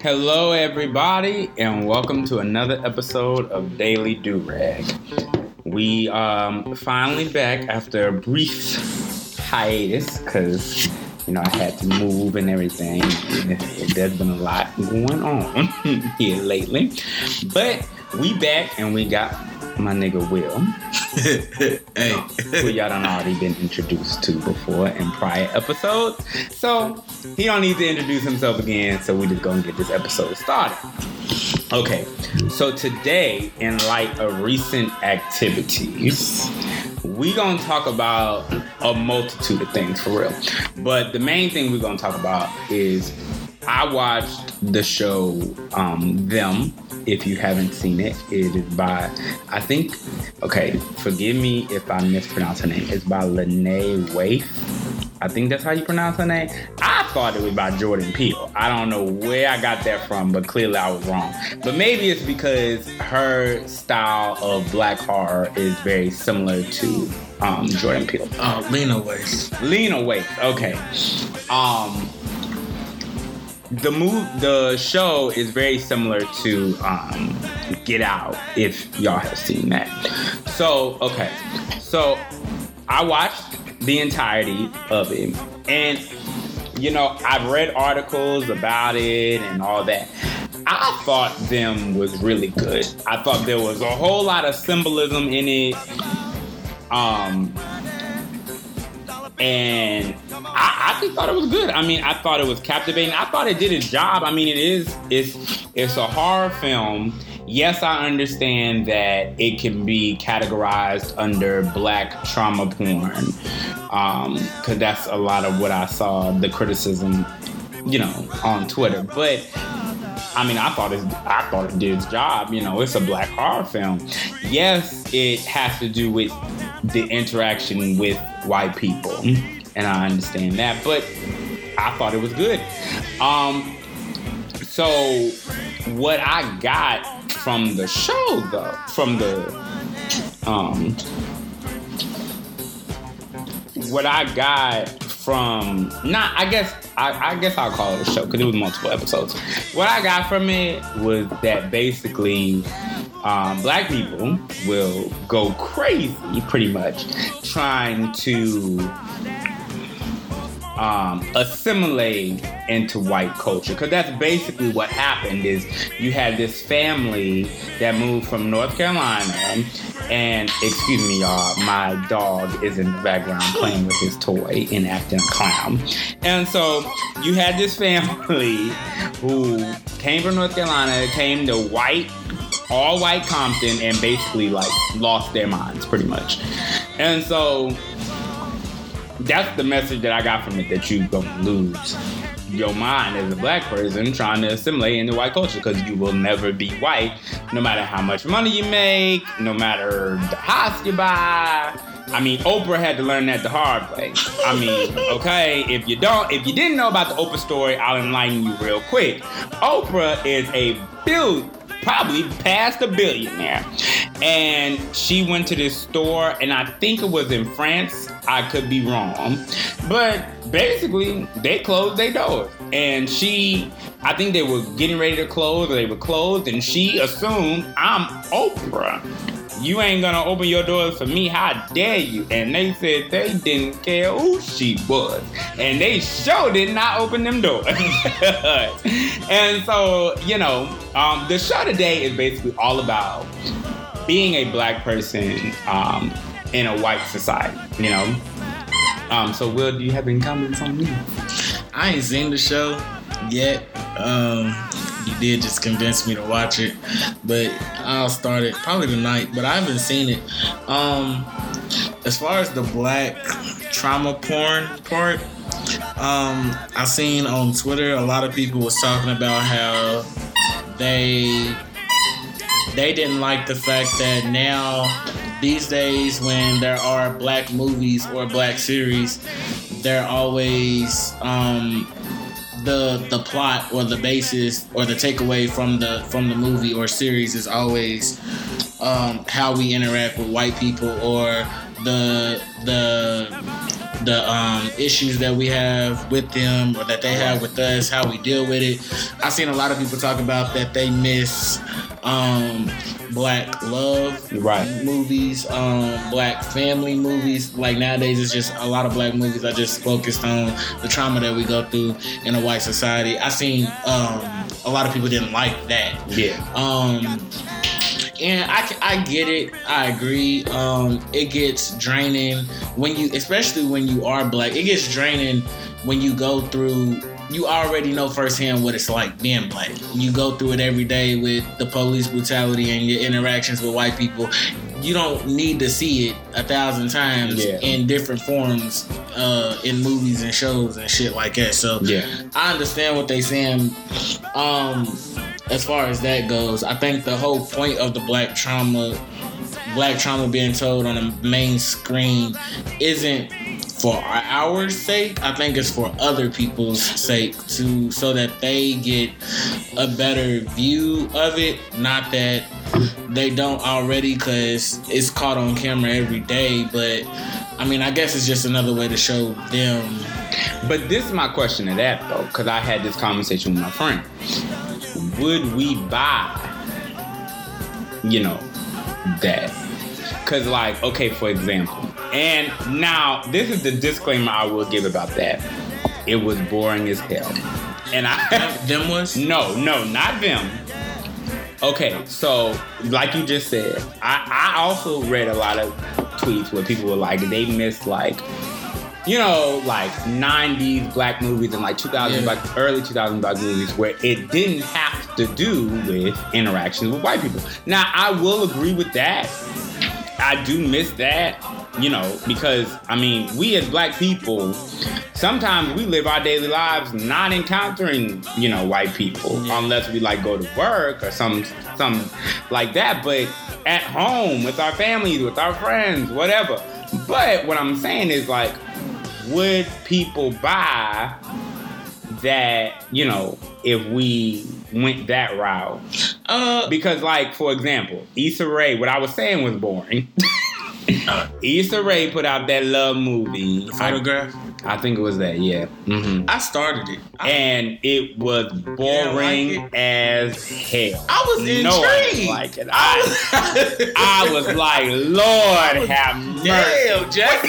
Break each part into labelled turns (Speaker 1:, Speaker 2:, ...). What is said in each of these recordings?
Speaker 1: Hello, everybody, and welcome to another episode of Daily Do Rag. We um finally back after a brief hiatus because you know I had to move and everything. There's been a lot going on here lately, but we back and we got my nigga Will.
Speaker 2: Hey.
Speaker 1: who y'all done already been introduced to before in prior episodes. So he don't need to introduce himself again, so we just gonna get this episode started. Okay, so today, in light of recent activities, we gonna talk about a multitude of things for real. But the main thing we're gonna talk about is I watched the show um, Them. If you haven't seen it, it is by I think. Okay, forgive me if I mispronounce her name. It's by Lene Waithe. I think that's how you pronounce her name. I thought it was by Jordan Peele. I don't know where I got that from, but clearly I was wrong. But maybe it's because her style of black horror is very similar to um, Jordan Peele.
Speaker 2: Oh, Lena Waithe.
Speaker 1: Lena Waithe. Okay. Um, the move, the show is very similar to um, Get Out. If y'all have seen that. So okay. So I watched the entirety of it, and you know I've read articles about it and all that. I thought them was really good. I thought there was a whole lot of symbolism in it. Um, and I, just thought it was good. I mean, I thought it was captivating. I thought it did its job. I mean, it is it's it's a horror film. Yes, I understand that it can be categorized under black trauma porn, because um, that's a lot of what I saw the criticism, you know, on Twitter. But I mean, I thought it, I thought it did its job. You know, it's a black horror film. Yes, it has to do with the interaction with white people, and I understand that. But I thought it was good. Um, so what I got from the show, though, from the um, what I got from not I guess I, I guess I'll call it a show because it was multiple episodes. What I got from it was that basically um, black people will go crazy pretty much trying to um, assimilate into white culture. Because that's basically what happened is you had this family that moved from north carolina and excuse me y'all my dog is in the background playing with his toy and acting a clown. And so you had this family who came from north carolina came to white all white compton and basically like lost their minds pretty much and so that's the message that I got from it that you gonna lose your mind as a black person trying to assimilate into white culture because you will never be white no matter how much money you make, no matter the house you buy. I mean, Oprah had to learn that the hard way. I mean, okay, if you don't, if you didn't know about the Oprah story, I'll enlighten you real quick. Oprah is a bill, probably past a billionaire. And she went to this store, and I think it was in France. I could be wrong. But basically, they closed their doors. And she, I think they were getting ready to close, or they were closed, and she assumed I'm Oprah. You ain't gonna open your doors for me. How dare you? And they said they didn't care who she was. And they sure did not open them doors. and so, you know, um, the show today is basically all about being a black person um, in a white society, you know. Um, so, Will, do you have any comments on me?
Speaker 2: I ain't seen the show yet. Um, you did just convince me to watch it, but I'll start it probably tonight. But I haven't seen it. Um, as far as the black trauma porn part, um, I seen on Twitter a lot of people was talking about how they they didn't like the fact that now these days when there are black movies or black series, they're always um, the the plot or the basis or the takeaway from the from the movie or series is always um, how we interact with white people or the the the um, issues that we have with them or that they have with us, how we deal with it. I've seen a lot of people talk about that they miss um, black love
Speaker 1: Right.
Speaker 2: movies, um, black family movies. Like nowadays, it's just a lot of black movies are just focused on the trauma that we go through in a white society. I've seen um, a lot of people didn't like that.
Speaker 1: Yeah.
Speaker 2: And I, I get it. I agree. Um, it gets draining when you, especially when you are black. It gets draining when you go through. You already know firsthand what it's like being black. You go through it every day with the police brutality and your interactions with white people. You don't need to see it a thousand times
Speaker 1: Yeah.
Speaker 2: in different forms uh, in movies and shows and shit like that. So
Speaker 1: Yeah.
Speaker 2: I understand what they saying. Um, as far as that goes, I think the whole point of the black trauma, black trauma being told on the main screen, isn't for our sake. I think it's for other people's sake to so that they get a better view of it. Not that they don't already, because it's caught on camera every day. But I mean, I guess it's just another way to show them.
Speaker 1: But this is my question to that though, because I had this conversation with my friend. Would we buy, you know, that? Because, like, okay, for example, and now this is the disclaimer I will give about that. It was boring as hell, and I
Speaker 2: Them was
Speaker 1: no, no, not them. Okay, so like you just said, I, I also read a lot of tweets where people were like they missed like you know like 90s black movies and like 2000
Speaker 2: Yeah.
Speaker 1: black early 2000 black movies where it didn't have to do with interactions with white people. Now I will agree with that. I do miss that, you know, because I mean, we as black people, sometimes we live our daily lives not encountering, you know, white people
Speaker 2: Yeah.
Speaker 1: unless we like go to work or some some like that. But at home with our families, with our friends, whatever. But what I'm saying is like, would people buy that, you know, if we went that route?
Speaker 2: uh
Speaker 1: Because, like, for example, Issa Rae, what I was saying was boring. Issa Rae put out that love movie. I,
Speaker 2: photograph.
Speaker 1: I think it was that, yeah. hmm
Speaker 2: I started it. I,
Speaker 1: And it was boring
Speaker 2: I like
Speaker 1: as hell.
Speaker 2: I was intrigued.
Speaker 1: No, I like it. I, I was like, Lord have mercy.
Speaker 2: Damn, Jesse.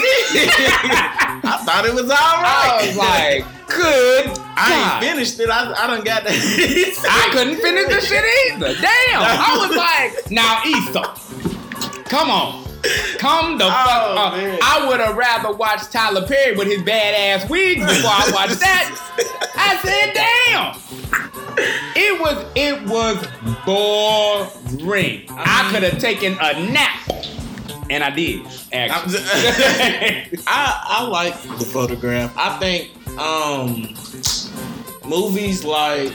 Speaker 2: I thought it was all right.
Speaker 1: I was like, good.
Speaker 2: I ain't finished it. I, I don't got that.
Speaker 1: I couldn't finish the shit either. Damn. I was like, now Issa, come on. Come the fuck
Speaker 2: Oh,
Speaker 1: up.
Speaker 2: man.
Speaker 1: I would have rather watched Tyler Perry with his badass wigs before I watched that. I said, damn. It was it was boring. I,
Speaker 2: I
Speaker 1: could have taken a nap. And I did, actually.
Speaker 2: I I like the photograph. I think um movies like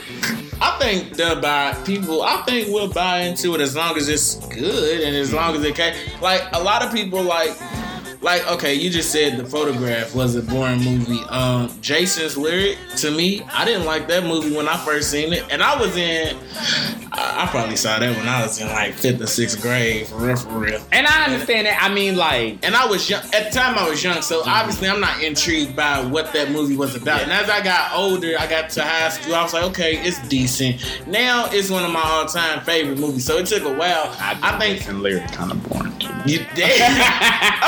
Speaker 2: I think they'll buy people. I think we'll buy into it as long as it's good and as long as it can. Like a lot of people like. Like okay, you just said the photograph was a boring movie. Um, Jason's lyric to me, I didn't like that movie when I first seen it, and I was in. I, I probably saw that when I was in like fifth or sixth grade, for real, for real.
Speaker 1: and I understand that. I mean, like,
Speaker 2: And I was young at the time. I was young, so obviously I'm not intrigued by what that movie was about. And as I got older, I got to high school. I was like, okay, it's decent. Now it's one of my all-time favorite movies. So it took a while. I, think
Speaker 1: and lyric kind of boring too.
Speaker 2: you.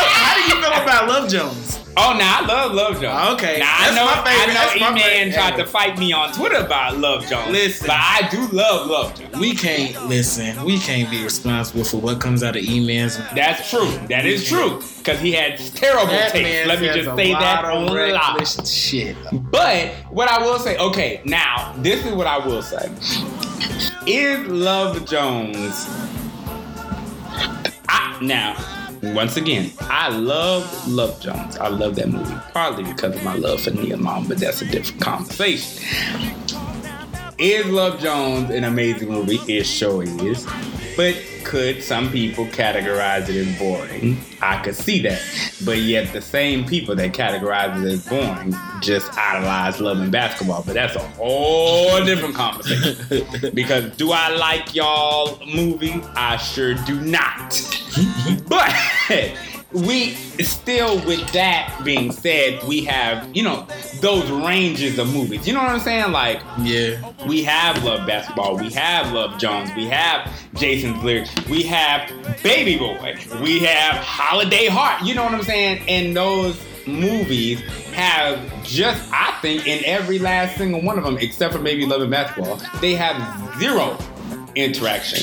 Speaker 2: Oh, how do you feel about Love Jones?
Speaker 1: Oh, now I love Love Jones.
Speaker 2: Ah, okay,
Speaker 1: now I
Speaker 2: that's
Speaker 1: know.
Speaker 2: my favorite-
Speaker 1: I know.
Speaker 2: my
Speaker 1: E Man tried to fight me on Twitter about Love Jones.
Speaker 2: Listen.
Speaker 1: but I do love Love Jones.
Speaker 2: We can't listen. We can't be responsible for what comes out of E-Man's.
Speaker 1: That's true. That is true. Because he had terrible
Speaker 2: That
Speaker 1: taste. Let me just say that on
Speaker 2: reckless shit.
Speaker 1: But what I will say, okay, now this is what I will say. Is Love Jones? I, now, once again, I love Love Jones. I love that movie partly because of my love for Nia Long, but that's a different conversation. Is Love Jones an amazing movie? It sure is. But could some people categorize it as boring? I could see that. But yet the same people that categorize it as boring just idolize love and basketball. But that's a whole different conversation. because do I like y'all movie? I sure do not. but we still, with that being said, we have you know those ranges of movies. You know what I'm saying? Like,
Speaker 2: yeah,
Speaker 1: we have Love Basketball, we have Love Jones, we have Jason's lyrics, we have Baby Boy, we have Holiday Heart. You know what I'm saying? And those movies have just, I think, in every last single one of them, except for maybe Love and Basketball, they have zero interaction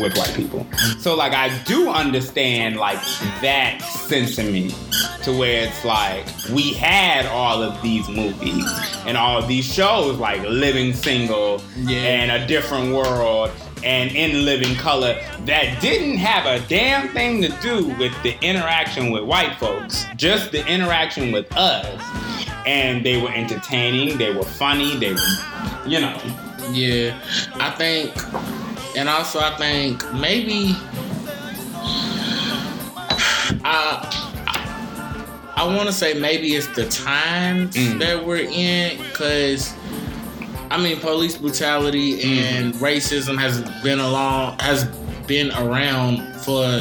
Speaker 1: with white people. So like I do understand like that sentiment to me to where it's like we had all of these movies and all of these shows like Living Single
Speaker 2: Yeah.
Speaker 1: and A Different World and In Living Color that didn't have a damn thing to do with the interaction with white folks, just the interaction with us. And they were entertaining, they were funny, they were, you know,
Speaker 2: yeah. I think, and also I think maybe I I want to say maybe it's the times
Speaker 1: Mm.
Speaker 2: that we're in, because I mean, police brutality and racism has been along has been around for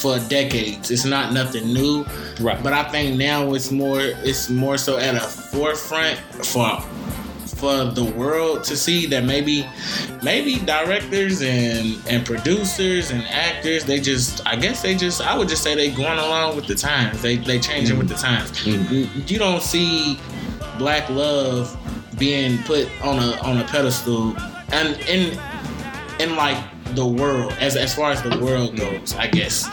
Speaker 2: for decades. It's not nothing new.
Speaker 1: Right.
Speaker 2: But I think now it's more it's more so at a forefront for for the world to see that maybe maybe directors and and producers and actors they just I guess they just I would just say they going along with the times. They they changing with the times.
Speaker 1: Mhm.
Speaker 2: You don't see black love being put on a on a pedestal and in in like the world as as far as the world goes, I guess.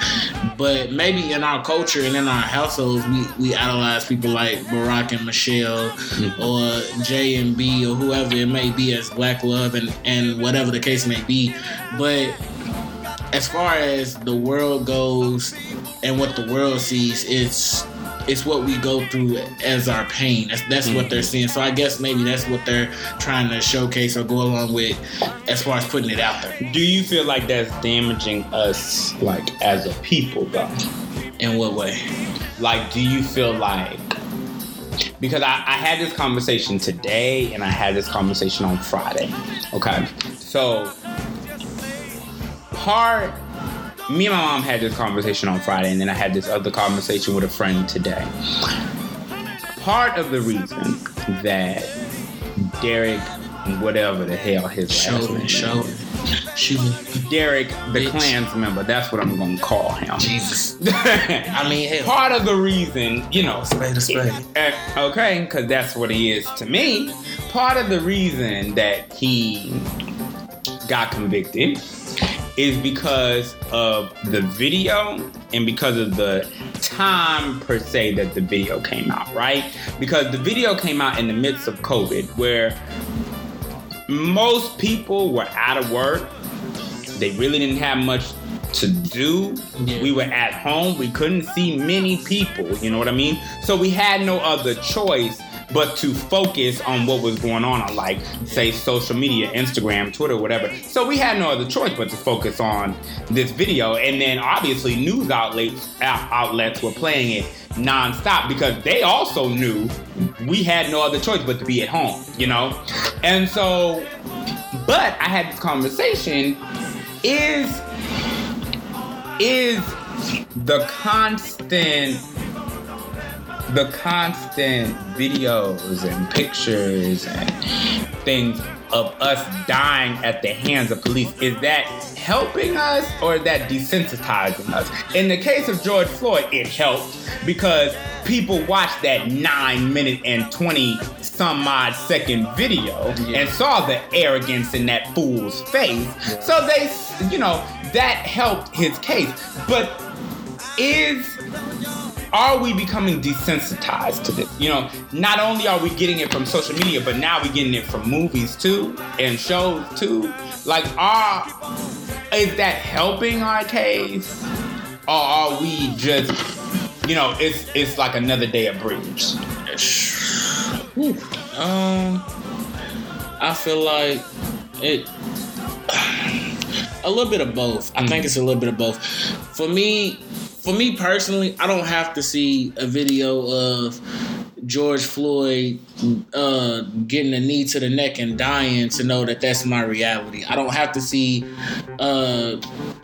Speaker 2: But maybe in our culture and in our households, we we idolize people like Barack and Michelle hmm. or J and B or whoever it may be as black love and and whatever the case may be. But as far as the world goes and what the world sees, it's it's what we go through as our pain. That's that's what they're mm-hmm. seeing. So I guess maybe that's what they're trying to showcase or go along with as far as putting it out there.
Speaker 1: Do you feel like that's damaging us, like as a people, though?
Speaker 2: In what way?
Speaker 1: Like, do you feel like because I, I had this conversation today and I had this conversation on Friday. Okay, so part me and my mom had this conversation on Friday, and then I had this other conversation with a friend today. Part of the reason that Derek, whatever the hell his last name
Speaker 2: Show,
Speaker 1: is,
Speaker 2: shoot.
Speaker 1: Derek, the
Speaker 2: Bitch.
Speaker 1: Klans member, that's what I'm gonna call him.
Speaker 2: Jesus. I mean, hell.
Speaker 1: Part of the reason, you know,
Speaker 2: Spade spade.
Speaker 1: uh, okay, because that's what he is to me. Part of the reason that he got convicted is because of the video and because of the time per se that the video came out, right? Because the video came out in the midst of COVID where most people were out of work. They really didn't have much to do.
Speaker 2: Yeah.
Speaker 1: We were at home. We couldn't see many people. You know what I mean? So we had no other choice but to focus on what was going on on like say social media, Instagram, Twitter, whatever. So we had no other choice but to focus on this video. And then obviously news outlets outlets were playing it nonstop because they also knew we had no other choice but to be at home, you know? And so but I had this conversation is is the constant the constant videos and pictures and things of us dying at the hands of police is that helping us or is that desensitizing us? In the case of george floyd it helped because people watched that 9 minute and 20 some odd second video
Speaker 2: Yeah.
Speaker 1: and saw the arrogance in that fool's face. So they you know that helped his case. But is are we becoming desensitized to this? You know, not only are we getting it from social media, but now we're getting it from movies too and shows too. Like, are is that helping our case, or are we just, you know, it's it's like another day of?
Speaker 2: Whew. Um, I feel like it. A little bit of both. I think it's a little bit of both. For me, for me personally, I don't have to see a video of George Floyd uh, getting a knee to the neck and dying to know that that's my reality. I don't have to see uh,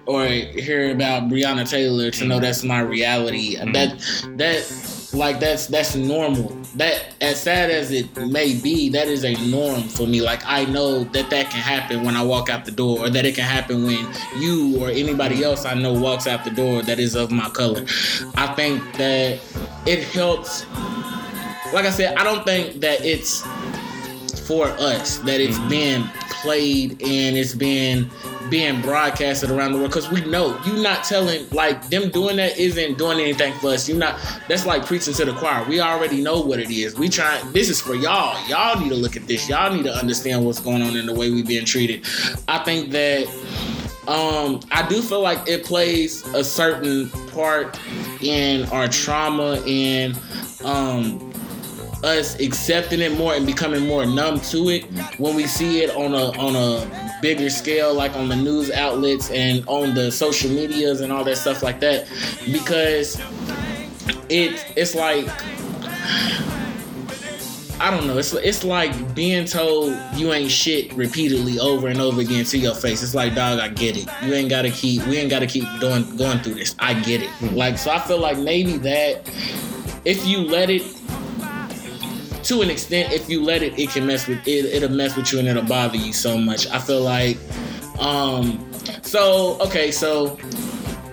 Speaker 2: or hear about Breonna Taylor to know that's my reality. That that like that's that's normal. That as sad as it may be, that is a norm for me. Like I know that that can happen when I walk out the door, or that it can happen when you or anybody else I know walks out the door that is of my color. I think that it helps. Like I said, I don't think that it's for us that it's mm-hmm. been played and it's being being broadcasted around the world because we know you not telling like them doing that isn't doing anything for us. You're not that's like preaching to the choir. We already know what it is. We try this is for y'all. Y'all need to look at this. Y'all need to understand what's going on in the way we've been treated. I think that um i do feel like it plays a certain part in our trauma and um us accepting it more and becoming more numb to it when we see it on a on a bigger scale like on the news outlets and on the social medias and all that stuff like that because it it's like I don't know. It's it's like being told you ain't shit repeatedly over and over again to your face. It's like, dog, I get it. You ain't gotta keep. We ain't gotta keep doing going through this. I get it. Like, so I feel like maybe that if you let it to an extent, if you let it, it can mess with it. It'll mess with you and it'll bother you so much. I feel like, um, so okay, so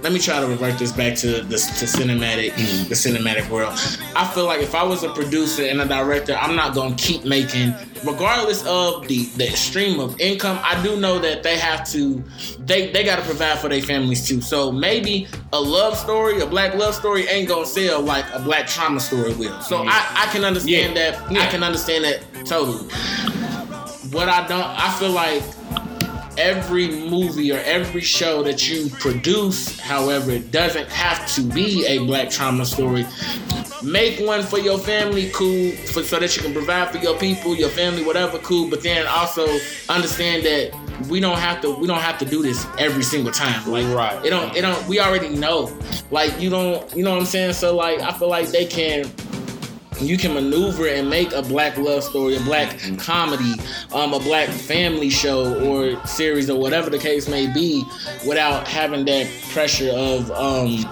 Speaker 2: let me try to revert this back to the to cinematic, the cinematic world. I feel like if I was a producer and a director, I'm not gonna keep making, regardless of the the stream of income. I do know that they have to, they they got to provide for their families too. So maybe a love story, a black love story, ain't gonna sell like a black trauma story will. So I I can understand
Speaker 1: Yeah.
Speaker 2: that. I can understand that totally. What I don't, I feel like every movie or every show that you produce, however, it doesn't have to be a black trauma story. Make one for your family, cool, for, so that you can provide for your people, your family, whatever, cool. But then also understand that we don't have to we don't have to do this every single time. Like
Speaker 1: Right.
Speaker 2: it don't it don't we already know. Like you don't you know what I'm saying? So like I feel like they can you can maneuver and make a black love story, a black comedy, um, a black family show or series or whatever the case may be, without having that pressure of um,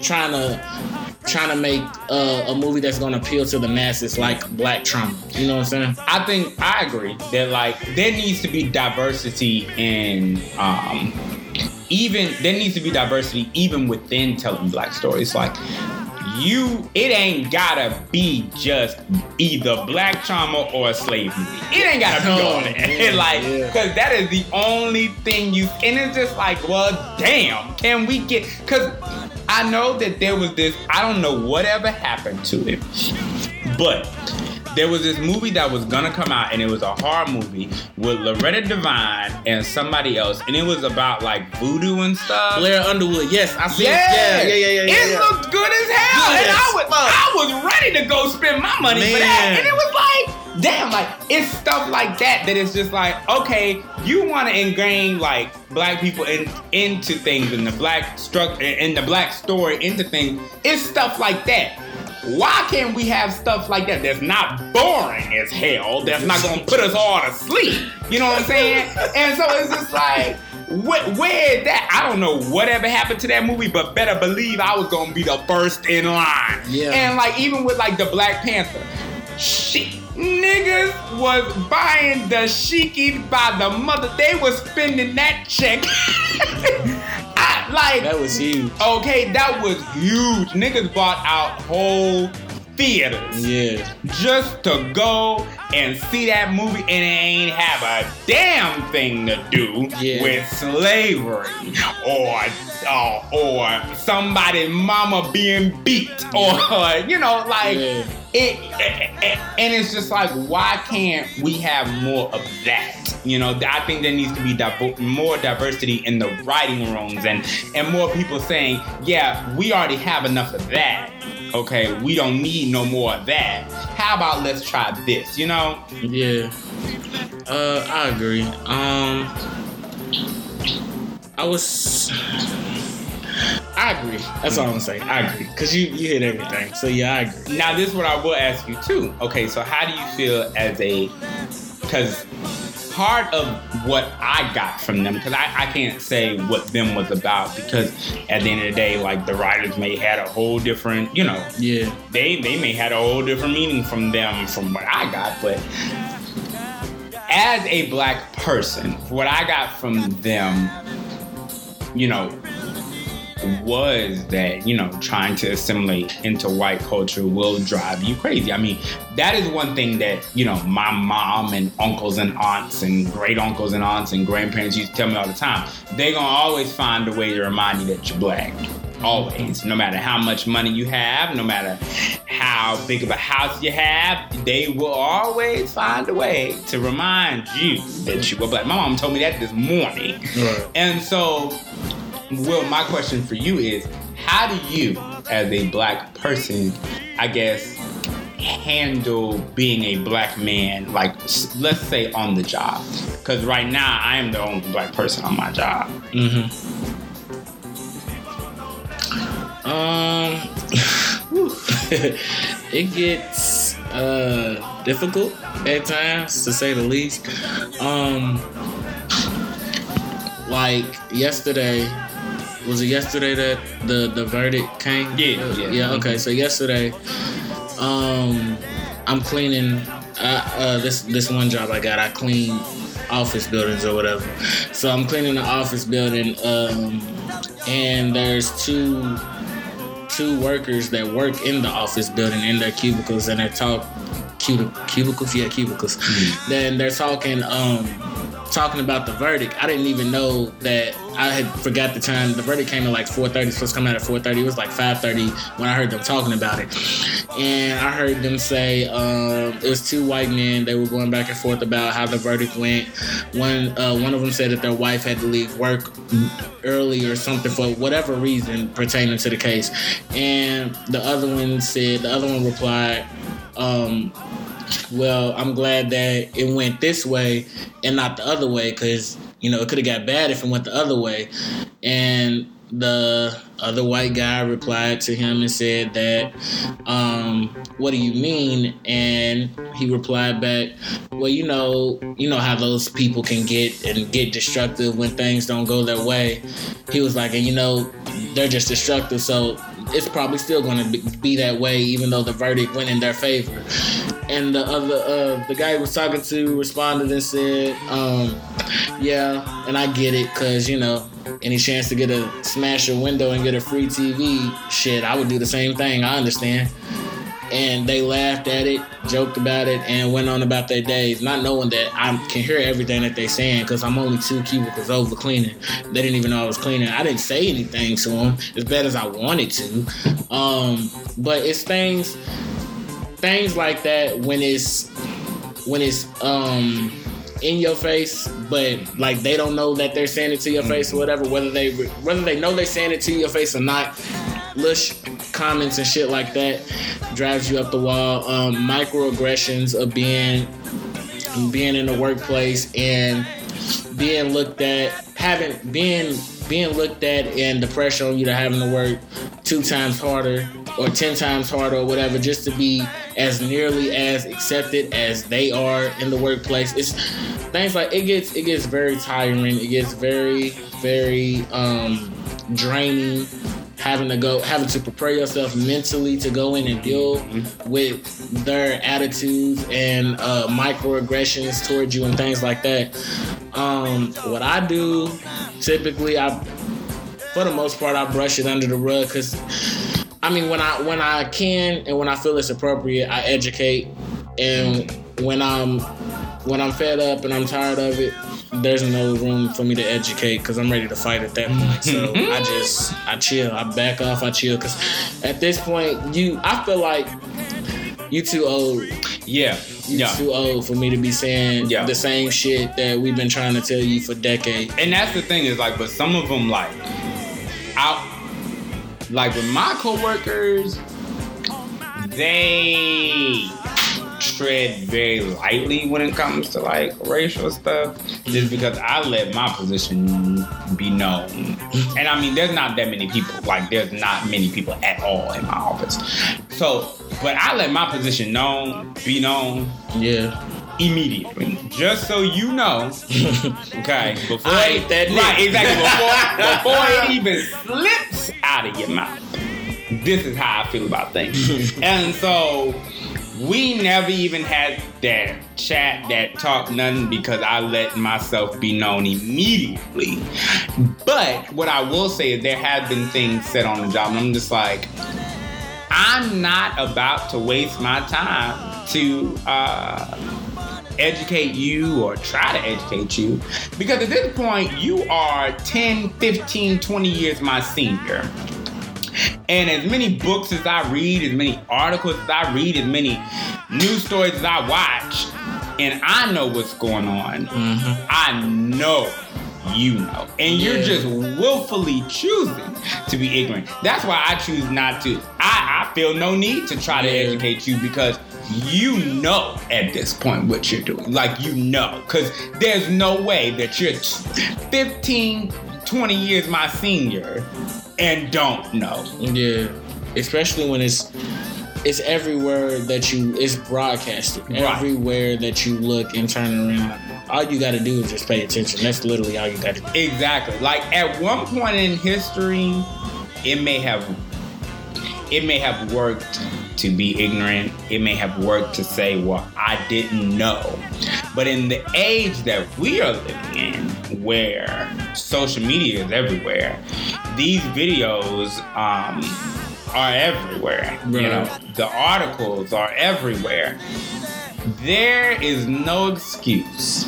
Speaker 2: trying to trying to make uh, a movie that's going to appeal to the masses, like Black Trauma. You know what I'm saying?
Speaker 1: I think I agree that like there needs to be diversity in um even there needs to be diversity even within telling black stories. Like you it ain't gotta be just either black trauma or a slave. It ain't gotta be all that. like
Speaker 2: yeah.
Speaker 1: cause that is the only thing you and it's just like, well damn, can we get cause I know that there was this, I don't know whatever happened to it, but there was this movie that was gonna come out and it was a horror movie with Loretta Devine and somebody else and it was about like voodoo and stuff.
Speaker 2: Blair Underwood. Yes, I see.
Speaker 1: Yeah,
Speaker 2: Yeah, yeah, yeah, yeah. yeah,
Speaker 1: It
Speaker 2: yeah.
Speaker 1: looked good as hell,
Speaker 2: Good
Speaker 1: and
Speaker 2: as
Speaker 1: I was,
Speaker 2: fuck.
Speaker 1: I was ready to go spend my money for that. And it was like, damn, like it's stuff like that that is just like, okay, you want to ingrain like black people in, into things in the black structure, in the black story into things. It's stuff like that. Why can't we have stuff like that that's not boring as hell? That's not gonna put us all to sleep. You know what I'm saying? And so it's just like, wh- where is that? I don't know whatever happened to that movie, but better believe I was gonna be the first in line.
Speaker 2: Yeah.
Speaker 1: And like even with like the Black Panther, shit. Niggas was buying the shiki by the mother. They was spending that check. I, like
Speaker 2: That was huge.
Speaker 1: Okay, that was huge. Niggas bought out whole theaters
Speaker 2: Yeah.
Speaker 1: just to go and see that movie and it ain't have a damn thing to do
Speaker 2: Yeah.
Speaker 1: with slavery or uh, or somebody mama being beat or you know like
Speaker 2: Yeah.
Speaker 1: It, it- and it's just like why can't we have more of that you know i think there needs to be more diversity in the writing rooms and and more people saying yeah we already have enough of that okay we don't need no more of that how about let's try this you know
Speaker 2: Yeah. Uh, I agree. Um, I was. I agree. That's all I'm gonna say. I agree. Cause you you hit everything. So yeah, I agree.
Speaker 1: now this is what i will ask you too okay so how do you feel as a because part of what I got from them, because I, I can't say what them was about, because at the end of the day, like the writers may had a whole different, you know,
Speaker 2: Yeah.
Speaker 1: they they may had a whole different meaning from them from what I got, but as a black person, what I got from them, you know, was that you know trying to assimilate into white culture will drive you crazy. I mean, that is one thing that you know my mom and uncles and aunts and great uncles and aunts and grandparents used to tell me all the time. They're gonna always find a way to remind you that you're black. Always, no matter how much money you have, no matter how big of a house you have, they will always find a way to remind you that you were black. My mom told me that this morning.
Speaker 2: Right.
Speaker 1: And so, Will, my question for you is how do you, as a black person, I guess, handle being a black man, like, let's say on the job? Because right now, I am the only black person on my job.
Speaker 2: Mm-hmm. Um, it gets uh difficult at times, to say the least. Um, like yesterday, was it yesterday that the the verdict came?
Speaker 1: Yeah, yeah.
Speaker 2: yeah. Okay, so yesterday, um, I'm cleaning. Uh, uh, this this one job I got, I clean office buildings or whatever. So I'm cleaning the office building, um, and there's two two workers that work in the office building in their cubicles, and they're talk cub- cubicles, yeah, cubicles. Then they're talking um talking about the verdict. I didn't even know that I had forgot the time. The verdict came at like 4:30. Supposed to come out at 4:30. It was like 5:30 when I heard them talking about it, and I heard them say um, it was two white men. They were going back and forth about how the verdict went. One uh, one of them said that their wife had to leave work early or something for whatever reason pertaining to the case, and the other one said the other one replied. Um, well, I'm glad that it went this way and not the other way because, you know, it could have got bad if it went the other way. And the other white guy replied to him and said that, um, what do you mean? And he replied back, well, you know, you know how those people can get and get destructive when things don't go their way. He was like, and you know, they're just destructive, so it's probably still going to be, that way, even though the verdict went in their favor. And the other, uh, the guy was talking to responded and said, um, "Yeah, and I get it, cause you know, any chance to get a smash a window and get a free TV, shit, I would do the same thing. I understand." And they laughed at it, joked about it, and went on about their days, not knowing that I can hear everything that they're saying because I'm only two cubicles over cleaning. They didn't even know I was cleaning. I didn't say anything to them as bad as I wanted to. Um, but it's things, things like that when it's when it's um in your face, but like they don't know that they're saying it to your face or whatever. Whether they whether they know they're saying it to your face or not, lush comments and shit like that drives you up the wall. Um, microaggressions of being being in the workplace and being looked at, having being being looked at, and the pressure on you to having to work two times harder or ten times harder or whatever, just to be as nearly as accepted as they are in the workplace. It's things like it gets it gets very tiring. It gets very very um, draining. Having to go, having to prepare yourself mentally to go in and deal with their attitudes and uh, microaggressions towards you and things like that. Um, what I do typically, I for the most part, I brush it under the rug because I mean, when I when I can and when I feel it's appropriate, I educate, and when I'm when I'm fed up and I'm tired of it, there's no room for me to educate because I'm ready to fight at that point. Mm-hmm. So I just I chill, I back off, I chill because at this point, you I feel like you too old.
Speaker 1: Yeah,
Speaker 2: You
Speaker 1: yeah.
Speaker 2: too old for me to be saying
Speaker 1: Yeah.
Speaker 2: the same shit that we've been trying to tell you for decades.
Speaker 1: And that's the thing is like, but some of them like, out, like with my coworkers, they tread very lightly when it comes to like racial stuff, just mm-hmm. because I let my position be known. And I mean, there's not that many people. Like, there's not many people at all in my office. So, but I let my position known, be known,
Speaker 2: Yeah.
Speaker 1: immediately. Just so you know, okay, before
Speaker 2: I ain't that
Speaker 1: right,
Speaker 2: nigga.
Speaker 1: exactly before before it even slips out of your mouth. This is how I feel about things, and so we never even had that chat, that talk, nothing because I let myself be known immediately. But what I will say is there have been things said on the job, and I'm just like, I'm not about to waste my time to uh, educate you or try to educate you because at this point you are 10, 15, 20 years my senior. And as many books as I read, as many articles as I read, as many news stories as I watch, and I know what's going on, mm-hmm. I know you know. And you're
Speaker 2: Yeah.
Speaker 1: just willfully choosing to be ignorant. That's why I choose not to. I, I feel no need to try to educate you because you know at this point what you're doing. Like you know. Because there's no way that you're 15, 20 years my senior and don't know.
Speaker 2: Yeah, especially when it's it's everywhere that you it's broadcasted.
Speaker 1: Right.
Speaker 2: Everywhere that you look and turn around, all you got to do is just pay attention. That's literally all you got to do.
Speaker 1: Exactly. Like at one point in history, it may have it may have worked to be ignorant. It may have worked to say, well, I didn't know. But in the age that we are living in, where social media is everywhere, these videos um, are everywhere. You know, the articles are everywhere. There is no excuse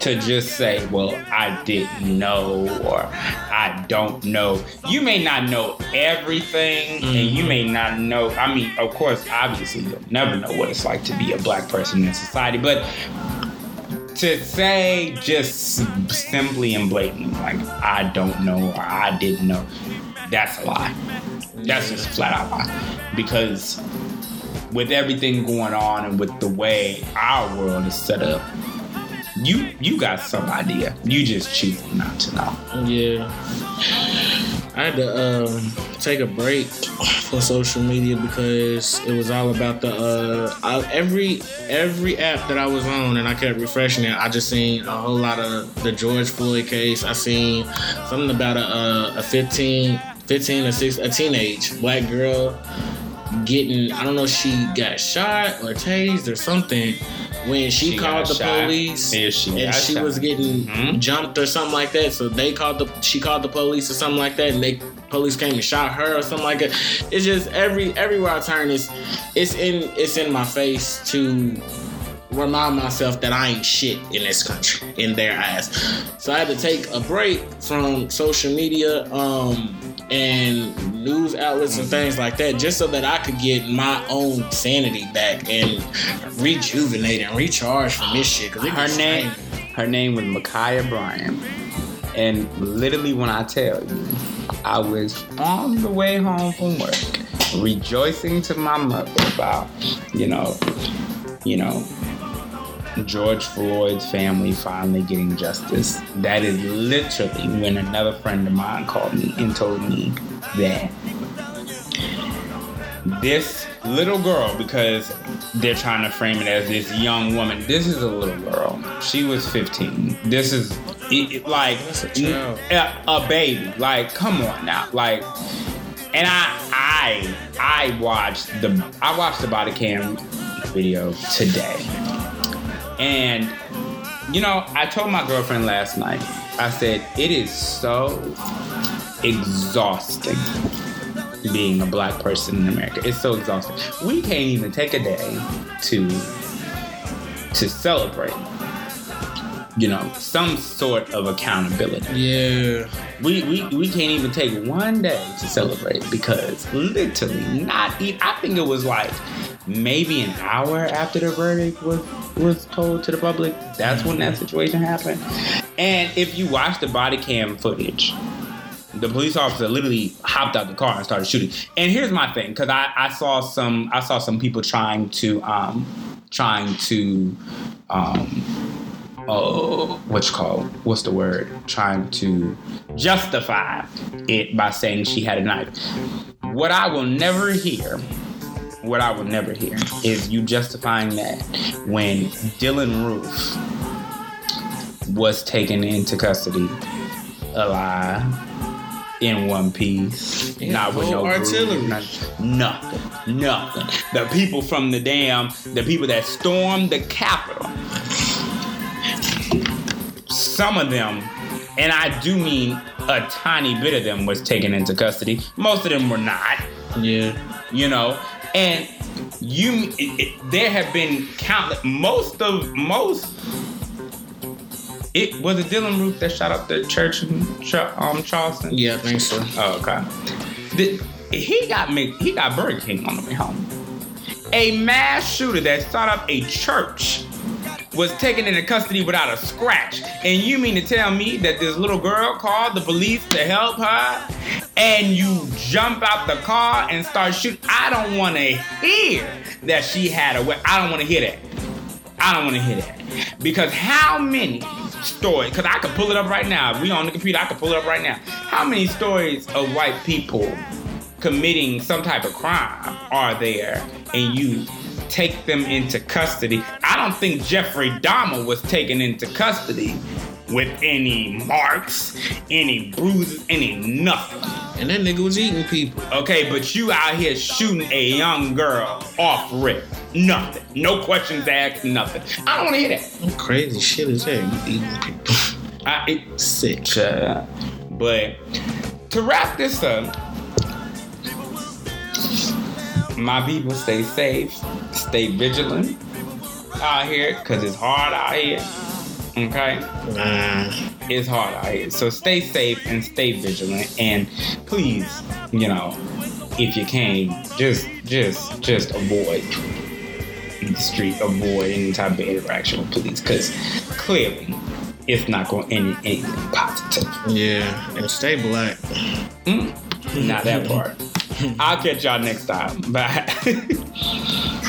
Speaker 1: to just say, well, I didn't know or I don't know. You may not know everything and you mm-hmm. may not know. I mean, of course, obviously, you'll never know what it's like to be a black person in society, but to say just simply and blatantly, like, I don't know or I didn't know, that's a lie. That's just flat out lie. Because with everything going on and with the way our world is set up, you you got some idea. You just choose not to know.
Speaker 2: Yeah, I had to um, take a break for social media because it was all about the uh, I, every every app that I was on, and I kept refreshing it. I just seen a whole lot of the George Floyd case. I seen something about a uh, a 15, 15 or six, a teenage black girl getting. I don't know, she got shot or tased or something. When she,
Speaker 1: She
Speaker 2: called the
Speaker 1: shot.
Speaker 2: police,
Speaker 1: Yeah, she
Speaker 2: and she
Speaker 1: shot.
Speaker 2: was getting
Speaker 1: Mhm.
Speaker 2: jumped or something like that. So they called the she called the police or something like that, and they police came and shot her or something like that. It's just every everywhere I turn, it's it's in it's in my face to remind myself that I ain't shit in this country in their eyes. So I had to take a break from social media um, and news outlets and things like that, just so that I could get my own sanity back and rejuvenate and recharge from this shit. Cause
Speaker 1: Her name
Speaker 2: draining.
Speaker 1: her name was Ma'Khia Bryan. And literally when I tell you, I was on the way home from work, rejoicing to my mother about, you know, you know, George Floyd's family finally getting justice. That is literally when another friend of mine called me and told me that this little girl, because they're trying to frame it as this young woman, this is a little girl. She was 15. This is it, it- like
Speaker 2: a
Speaker 1: a, a baby. Like, come on now. Like, and I, I, I watched the, I watched the body cam video today, and you know, I told my girlfriend last night. I said it is so exhausting being a black person in America. It's so exhausting. We can't even take a day to to celebrate. You know, some sort of accountability.
Speaker 2: Yeah.
Speaker 1: We, we we can't even take one day to celebrate because literally not even I think it was like maybe an hour after the verdict was was told to the public. That's when that situation happened. And if you watch the body cam footage, the police officer literally hopped out the car and started shooting. And here's my thing, because I, I saw some I saw some people trying to um trying to um oh what's called what's the word trying to justify it by saying she had a knife. What I will never hear what I will never hear is you justifying that when Dylann Roof was taken into custody alive in one piece,
Speaker 2: Yeah,
Speaker 1: not with no
Speaker 2: artillery.
Speaker 1: nothing, nothing, nothing. The people from the damn, the people that stormed the Capitol, some of them, and I do mean a tiny bit of them, was taken into custody. Most of them were not
Speaker 2: Yeah.
Speaker 1: you know and you it, it- there have been countless most of most it was it Dylann Roof that shot up the church in um, Charleston.
Speaker 2: Yeah, I think so.
Speaker 1: Oh, okay. The, he got he got Burger King on the way home. A mass shooter that shot up a church was taken into custody without a scratch. And you mean to tell me that this little girl called the police to help her and you jump out the car and start shooting? I don't want to hear that she had a weapon. I don't want to hear that. I don't want to hear that. Because how many stories, because I could pull it up right now. We on the computer, I could pull it up right now. How many stories of white people committing some type of crime are there and you take them into custody? I don't think Jeffrey Dahmer was taken into custody with any marks, any bruises, any nothing.
Speaker 2: And that nigga was eating people.
Speaker 1: Okay, but you out here shooting a young girl off rip. Nothing. No questions asked, nothing. I don't want to hear that.
Speaker 2: Crazy shit is that? You eating people.
Speaker 1: I, it,
Speaker 2: Sick.
Speaker 1: Up. But to wrap this up, my people stay safe, stay vigilant out here, because it's hard out here. Okay? It's hard out here. So stay safe and stay vigilant. And please, you know, if you can, just just just avoid the street, avoid any type of interaction with police. Cause clearly it's not going to end in anything positive.
Speaker 2: Yeah. And stay black. Mm-hmm.
Speaker 1: Not that part. I'll catch y'all next time. Bye.